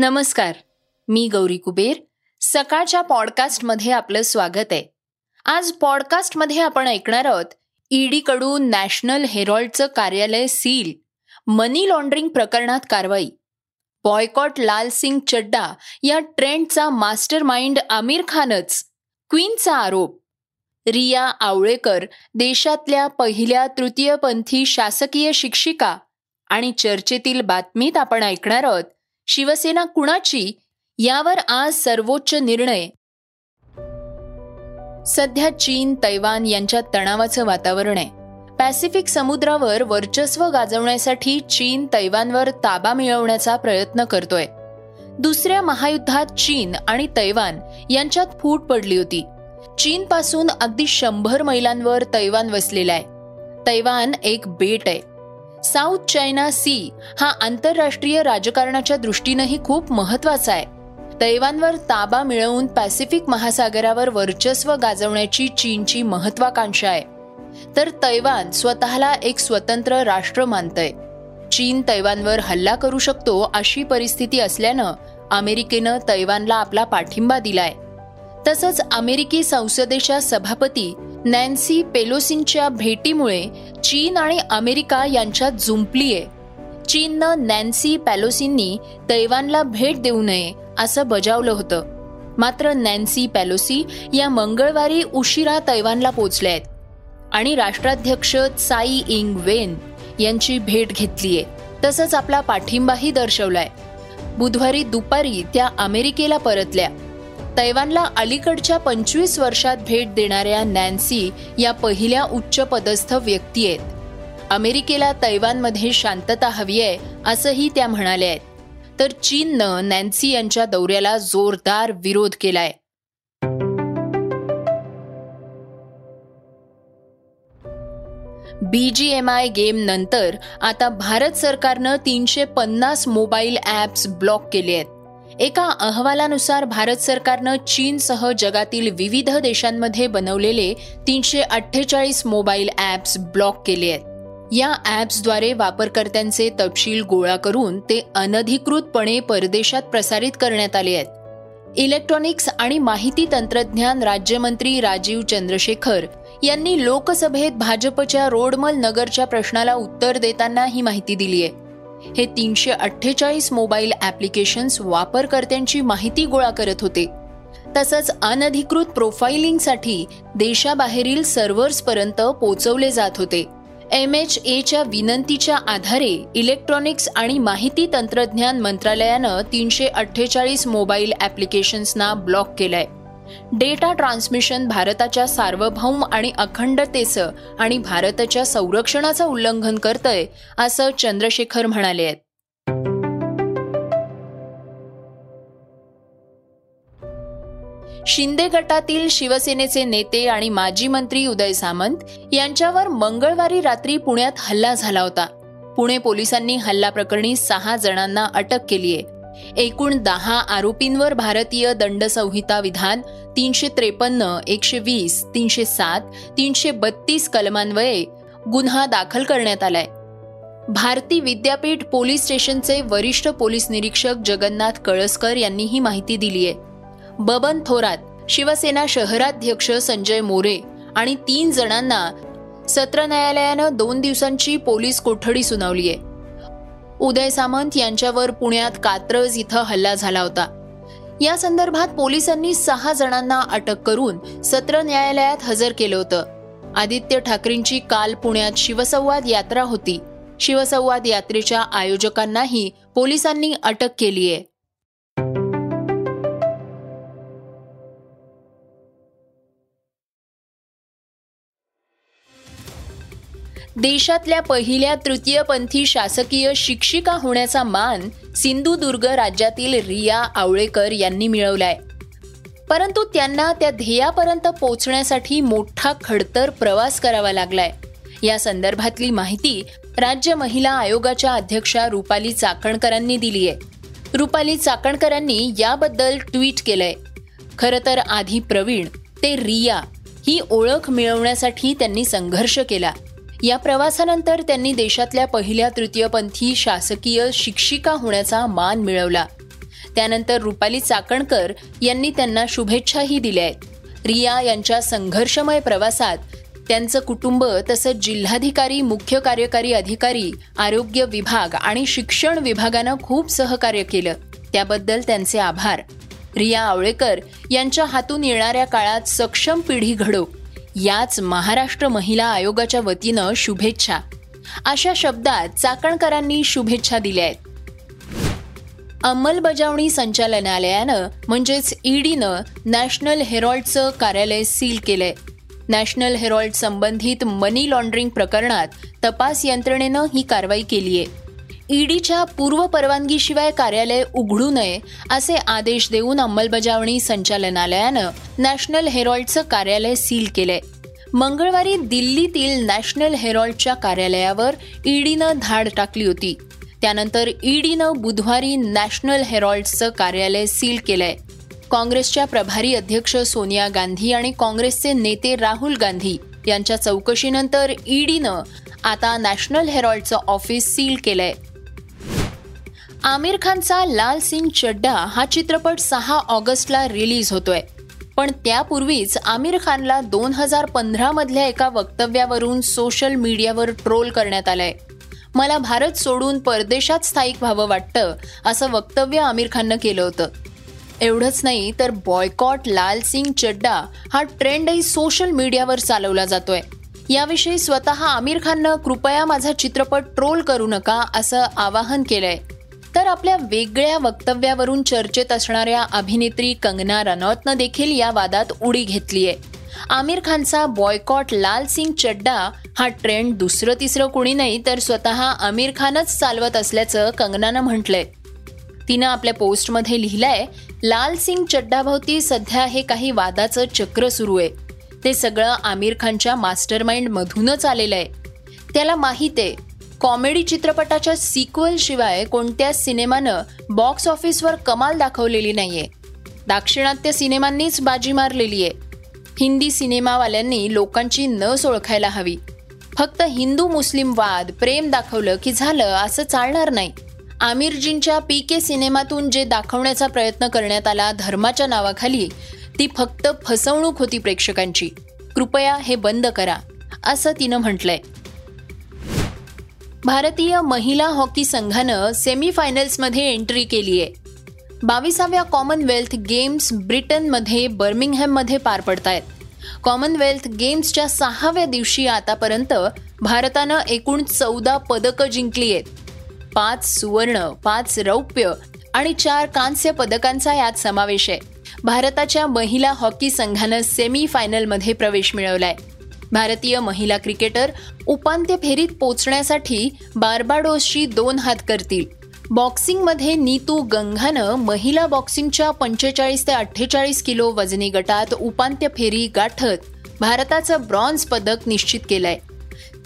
नमस्कार मी गौरी कुबेर. सकाळच्या पॉडकास्टमध्ये आपलं स्वागत आहे. आज पॉडकास्टमध्ये आपण ऐकणार आहोत ईडीकडून नॅशनल हेरॉल्डचं कार्यालय सील मनी लॉन्ड्रिंग प्रकरणात कारवाई बॉयकॉट लाल सिंग चड्डा या ट्रेंडचा मास्टर माइंड आमिर खानच क्वीनचा आरोप रिया आवळेकर देशातल्या पहिल्या तृतीयपंथी शासकीय शिक्षिका आणि चर्चेतील बातमीत आपण ऐकणार आहोत शिवसेना कुणाची? यावर आज सर्वोच्च निर्णय. सध्या चीन तैवान यांच्यात तणावाचं वातावरण आहे. पॅसिफिक समुद्रावर वर्चस्व गाजवण्यासाठी चीन तैवानवर ताबा मिळवण्याचा प्रयत्न करतोय. दुसऱ्या महायुद्धात चीन आणि तैवान यांच्यात फूट पडली होती. चीन पासून अगदी शंभर मैलांवर तैवान वसलेला आहे. तैवान एक बेट आहे. साऊथ चायना सी हा आंतरराष्ट्रीय राजकारणाच्या दृष्टीनंही खूप महत्त्वाचा आहे. तैवानवर ताबा मिळवून पॅसिफिक महासागरावर वर्चस्व गाजवण्याची चीनची महत्वाकांक्षा आहे. तर तैवान स्वतःला एक स्वतंत्र राष्ट्र मानतय. चीन तैवानवर हल्ला करू शकतो अशी परिस्थिती असल्यानं अमेरिकेनं तैवानला आपला पाठिंबा दिलाय. तसंच अमेरिकी संसदेच्या सभापती नॅन्सी पेलोसींच्या भेटीमुळे चीन आणि अमेरिका यांच्यात जुंपलीये चीननं नॅन्सी पॅलोसींनी तैवानला भेट देऊ नये असं बजावलं होतं. मात्र नॅन्सी पॅलोसी या मंगळवारी उशिरा तैवानला पोचल्या आहेत आणि राष्ट्राध्यक्ष साई इंग वेन यांची भेट घेतलीय तसंच आपला पाठिंबाही दर्शवलाय. बुधवारी दुपारी त्या अमेरिकेला परतल्या. तैवानला अलीकडच्या पंचवीस वर्षात भेट देणाऱ्या नॅन्सी या पहिल्या उच्च पदस्थ व्यक्ती आहेत. अमेरिकेला तैवानमध्ये शांतता हवी आहे असंही त्या म्हणाल्या आहेत. तर चीननं नॅन्सी यांच्या दौऱ्याला जोरदार विरोध केलाय. बीजीएमआय गेम नंतर आता भारत सरकारनं तीनशे पन्नास मोबाईल ॲप्स ब्लॉक केले आहेत. एका अहवालानुसार भारत सरकारनं चीनसह जगातील विविध देशांमध्ये बनवलेले तीनशे अठ्ठेचाळीस मोबाईल ॲप्स ब्लॉक केले आहेत. या ॲप्सद्वारे वापरकर्त्यांचे तपशील गोळा करून ते अनधिकृतपणे परदेशात प्रसारित करण्यात आले आहेत. इलेक्ट्रॉनिक्स आणि माहिती तंत्रज्ञान राज्यमंत्री राजीव चंद्रशेखर यांनी लोकसभेत भाजपच्या रोडमल नगरच्या प्रश्नाला उत्तर देताना ही माहिती दिली आहे. हे तीनशे अठ्ठेचाळीस मोबाईल ॲप्लिकेशन्स वापरकर्त्यांची माहिती गोळा करत होते. तसंच अनधिकृत प्रोफाइलिंगसाठी देशाबाहेरील सर्व्हर्सपर्यंत पोचवले जात होते. एम एच एच्या विनंतीच्या आधारे इलेक्ट्रॉनिक्स आणि माहिती तंत्रज्ञान मंत्रालयानं तीनशे अठ्ठेचाळीस मोबाईल ॲप्लिकेशन्सना ब्लॉक केलाय. डेटा ट्रान्समिशन भारताच्या सार्वभौम आणि अखंडतेचं आणि भारताच्या संरक्षणाचं उल्लंघन करतय असं चंद्रशेखर म्हणाले आहेत. शिंदे गटातील शिवसेनेचे नेते आणि माजी मंत्री उदय सामंत यांच्यावर मंगळवारी रात्री पुण्यात हल्ला झाला होता. पुणे पोलिसांनी हल्ला प्रकरणी सहा जणांना अटक केली आहे एकूण दहा आरोपींवर भारतीय दंडसंहिता विधान तीनशे त्रेपन्न एकशे वीस तीनशे सात तीनशे बत्तीस कलमान्वये गुन्हा दाखल करण्यात आलाय. भारती विद्यापीठ पोलीस स्टेशनचे वरिष्ठ पोलीस निरीक्षक जगन्नाथ कळसकर यांनी ही माहिती दिली आहे. बबन थोरात शिवसेना शहराध्यक्ष संजय मोरे आणि तीन जणांना सत्र न्यायालयानं दोन दिवसांची पोलीस कोठडी सुनावली आहे. उदय सामंत यांच्यावर पुण्यात कात्रज इथं हल्ला झाला होता. या संदर्भात पोलिसांनी सहा जणांना अटक करून सत्र न्यायालयात हजर केलं होतं. आदित्य ठाकरेंची काल पुण्यात शिवसंवाद यात्रा होती. शिवसंवाद यात्रेच्या आयोजकांनाही पोलिसांनी अटक केली आहे देशातल्या पहिल्या तृतीयपंथी शासकीय शिक्षिका होण्याचा मान सिंधुदुर्ग राज्यातील रिया आवळेकर यांनी मिळवलाय. परंतु त्यांना त्या ध्येयापर्यंत पोहोचण्यासाठी मोठा खडतर प्रवास करावा लागलाय. या संदर्भातली माहिती राज्य महिला आयोगाच्या अध्यक्षा रुपाली चाकणकरांनी दिली आहे. रुपाली चाकणकरांनी याबद्दल ट्विट केलंय. खरं तर आधी प्रवीण ते रिया ही ओळख मिळवण्यासाठी त्यांनी संघर्ष केला. या प्रवासानंतर त्यांनी देशातल्या पहिल्या तृतीयपंथी शासकीय शिक्षिका होण्याचा मान मिळवला. त्यानंतर रुपाली चाकणकर यांनी त्यांना शुभेच्छाही दिल्या आहेत. रिया यांच्या संघर्षमय प्रवासात त्यांचं कुटुंब तसंच जिल्हाधिकारी मुख्य कार्यकारी अधिकारी आरोग्य विभाग आणि शिक्षण विभागानं खूप सहकार्य केलं. त्याबद्दल त्यांचे आभार. रिया आवळेकर यांच्या हातून येणाऱ्या काळात सक्षम पिढी घडो. याच महाराष्ट्र महिला आयोगाच्या वतीनं शुभेच्छा. अशा शब्दात चाकणकरांनी शुभेच्छा दिल्या आहेत. अंमलबजावणी संचालनालयानं म्हणजेच ईडीनं नॅशनल हेरॉल्डचं कार्यालय सील केलंय. नॅशनल हेरॉल्ड संबंधित मनी लॉन्ड्रिंग प्रकरणात तपास यंत्रणेनं ही कारवाई केली आहे ईडीच्या पूर्व परवानगीशिवाय कार्यालय उघडू नये असे आदेश देऊन अंमलबजावणी संचालनालयानं नॅशनल हेरॉल्डचं कार्यालय सील केलंय. मंगळवारी दिल्लीतील नॅशनल हेरॉल्डच्या कार्यालयावर ईडीनं धाड टाकली होती. त्यानंतर ईडीनं बुधवारी नॅशनल हेरॉल्डचं कार्यालय सील केलंय. काँग्रेसच्या प्रभारी अध्यक्ष सोनिया गांधी आणि काँग्रेसचे नेते राहुल गांधी यांच्या चौकशीनंतर ईडीनं आता नॅशनल हेरॉल्डचं ऑफिस सील केलंय. आमिर खानचा लाल सिंग चड्डा हा चित्रपट सहा ऑगस्टला रिलीज होतोय. पण त्यापूर्वीच आमिर खानला दोन हजार पंधरामधल्या एका वक्तव्यावरून सोशल मीडियावर ट्रोल करण्यात आलंय. मला भारत सोडून परदेशात स्थायिक व्हावं वाटतं असं वक्तव्य आमिर खाननं केलं होतं. एवढंच नाही तर बॉयकॉट लाल सिंग चड्डा हा ट्रेंडही सोशल मीडियावर चालवला जातोय. याविषयी स्वतः आमिर खाननं कृपया माझा चित्रपट ट्रोल करू नका असं आवाहन केलंय. तर आपल्या वेगळ्या वक्तव्यावरून चर्चेत असणाऱ्या अभिनेत्री कंगना रनौतनं देखील या वादात उडी घेतली आहे आमिर खानचा बॉयकॉट लाल सिंग चड्डा हा ट्रेंड दुसरं तिसरं कोणी नाही तर स्वतः आमिर खानच चालवत असल्याचं कंगनानं म्हटलंय. तिनं आपल्या पोस्टमध्ये लिहिलंय लाल सिंग चड्डाभोवती सध्या हे काही वादाचं चक्र सुरू आहे ते सगळं आमिर खानच्या मास्टर माइंड मधूनच आलेलं आहे त्याला माहीत आहे कॉमेडी चित्रपटाच्या सिक्वल शिवाय कोणत्याच सिनेमानं बॉक्स ऑफिसवर कमाल दाखवलेली नाहीये. दाक्षिणात्य सिनेमांनीच बाजी मारलेली आहे हिंदी सिनेमावाल्यांनी लोकांची नस ओळखायला हवी. फक्त हिंदू मुस्लिम वाद प्रेम दाखवलं की झालं असं चालणार नाही. आमिरजींच्या पी के सिनेमातून जे दाखवण्याचा प्रयत्न करण्यात आला धर्माच्या नावाखाली ती फक्त फसवणूक होती प्रेक्षकांची. कृपया हे बंद करा असं तिनं म्हटलंय. भारतीय महिला हॉकी संघानं सेमीफायनल्समध्ये एंट्री केली आहे. बावीसाव्या कॉमनवेल्थ गेम्स ब्रिटनमध्ये बर्मिंगहॅममध्ये पार पडत आहेत कॉमनवेल्थ गेम्सच्या सहाव्या दिवशी आतापर्यंत भारतानं एकूण चौदा पदकं जिंकली आहेत. पाच सुवर्ण पाच रौप्य आणि चार कांस्य पदकांचा यात समावेश आहे. भारताच्या महिला हॉकी संघानं सेमी फायनलमध्ये प्रवेश मिळवलाय. भारतीय महिला क्रिकेटर उपांत्य फेरीत पोचण्यासाठी बार्बाडोसशी दोन हात करतील. बॉक्सिंगमध्ये नीतू गंगानं महिला बॉक्सिंगच्या पंचेचाळीस ते अठ्ठेचाळीस किलो वजनी गटात उपांत्य फेरी गाठत भारताचं ब्रॉन्झ पदक निश्चित केलंय.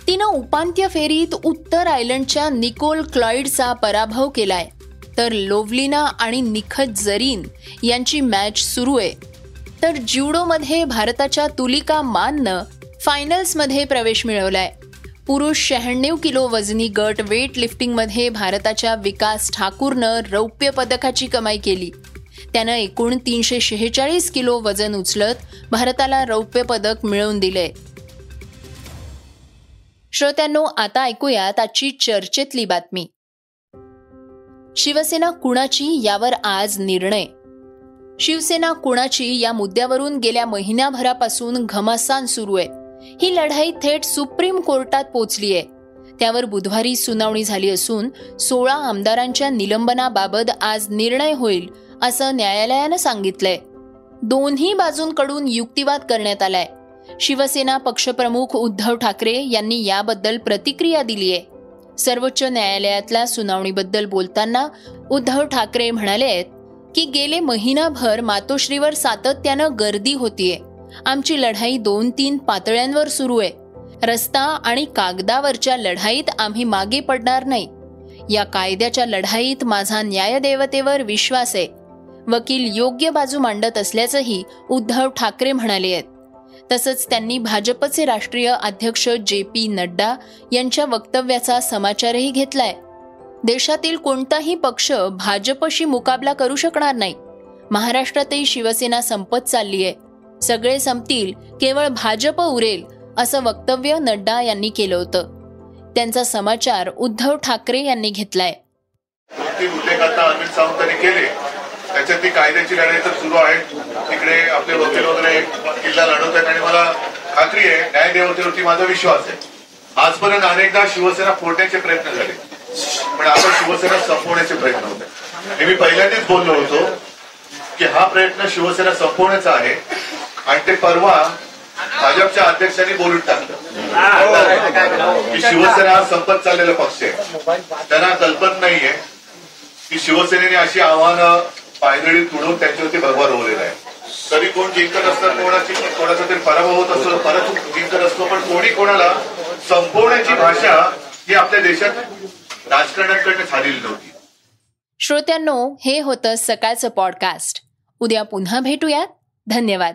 तिनं उपांत्य फेरीत उत्तर आयलंडच्या निकोल क्लॉइडचा पराभव केलाय. तर लोवलिना आणि निखत जरीन यांची मॅच सुरू आहे. तर ज्युडोमध्ये भारताच्या तुलिका माननं फायनल्समध्ये प्रवेश मिळवलाय. पुरुष शहाण्णव किलो वजनी गट वेट लिफ्टिंगमध्ये भारताच्या विकास ठाकूरनं रौप्य पदकाची कमाई केली. त्यानं एकूण तीनशे शेहेचाळीस किलो वजन उचलत भारताला रौप्य पदक मिळवून दिलंय. श्रोत्यांनो आता ऐकूयात आजची चर्चेतली बातमी. शिवसेना कुणाची यावर आज निर्णय? शिवसेना कुणाची या मुद्द्यावरून गेल्या महिन्याभरापासून घमासान सुरू आहे? ही लढाई थेट सुप्रीम कोर्टात पोचली आहे. त्यावर बुधवारी सुनावणी झाली असून सोळा आमदारांच्या निलंबनाबाबत आज निर्णय होईल असं न्यायालयानं सांगितलंय. दोन्ही बाजूंकडून युक्तिवाद करण्यात आलाय. शिवसेना पक्षप्रमुख उद्धव ठाकरे यांनी याबद्दल प्रतिक्रिया दिली आहे. सर्वोच्च न्यायालयातल्या सुनावणीबद्दल बोलताना उद्धव ठाकरे म्हणाले आहेत की गेले महिनाभर मातोश्रीवर सातत्यानं गर्दी होतीये. आमची लढाई दोन तीन पातळ्यांवर सुरू आहे. रस्ता आणि कागदावरच्या लढाईत आम्ही मागे पडणार नाही. या कायद्याच्या लढाईत माझा न्यायदेवतेवर विश्वास आहे. वकील योग्य बाजू मांडत असल्याचंही उद्धव ठाकरे म्हणाले आहेत. तसंच त्यांनी भाजपचे राष्ट्रीय अध्यक्ष जे पी नड्डा यांच्या वक्तव्याचा समाचारही घेतलाय. देशातील कोणताही पक्ष भाजपशी मुकाबला करू शकणार नाही. महाराष्ट्रातही शिवसेना संपत चालली आहे सगळे संपतील केवळ भाजप उरेल असं वक्तव्य नड्डा यांनी केलं होतं. त्यांचा समाचार उद्धव ठाकरे यांनी घेतलाय. तीन उल्लेख आता अरविंद सावंतांनी केले. त्याच्यात ती कायद्याची लढाई तर सुरू आहे. तिकडे आपले वकील वगैरे किल्ला लढवत आहेत. आणि मला खात्री आहे न्याय देवतेवरती माझा विश्वास आहे. आजपर्यंत अनेकदा शिवसेना फोडण्याचे प्रयत्न झाले. पण आता शिवसेना संपवण्याचे प्रयत्न होते हे मी पहिल्यांदाच बोललो होतो की हा प्रयत्न शिवसेना संपवण्याचा आहे. आणि ते परवा भाजपच्या अध्यक्षांनी बोलून टाकलं. की शिवसेना हा संपत चाललेला पक्ष आहे. त्यांना कल्पना नाहीये की शिवसेनेने अशी आव्हानं पायदळी तुडून त्यांच्यावरती भगवा रोवलेला आहे. कधी कोण जिंकत असतं कोणाची कोणाचा तरी पराभव होत असतो परत जिंकत असतो पण कोणी कोणाला संपवण्याची भाषा ही आपल्या देशात राजकारणाकडनं झालेली नव्हती. श्रोत्यांनो हे होतं सकाळचं पॉडकास्ट उद्या पुन्हा भेटूयात. धन्यवाद.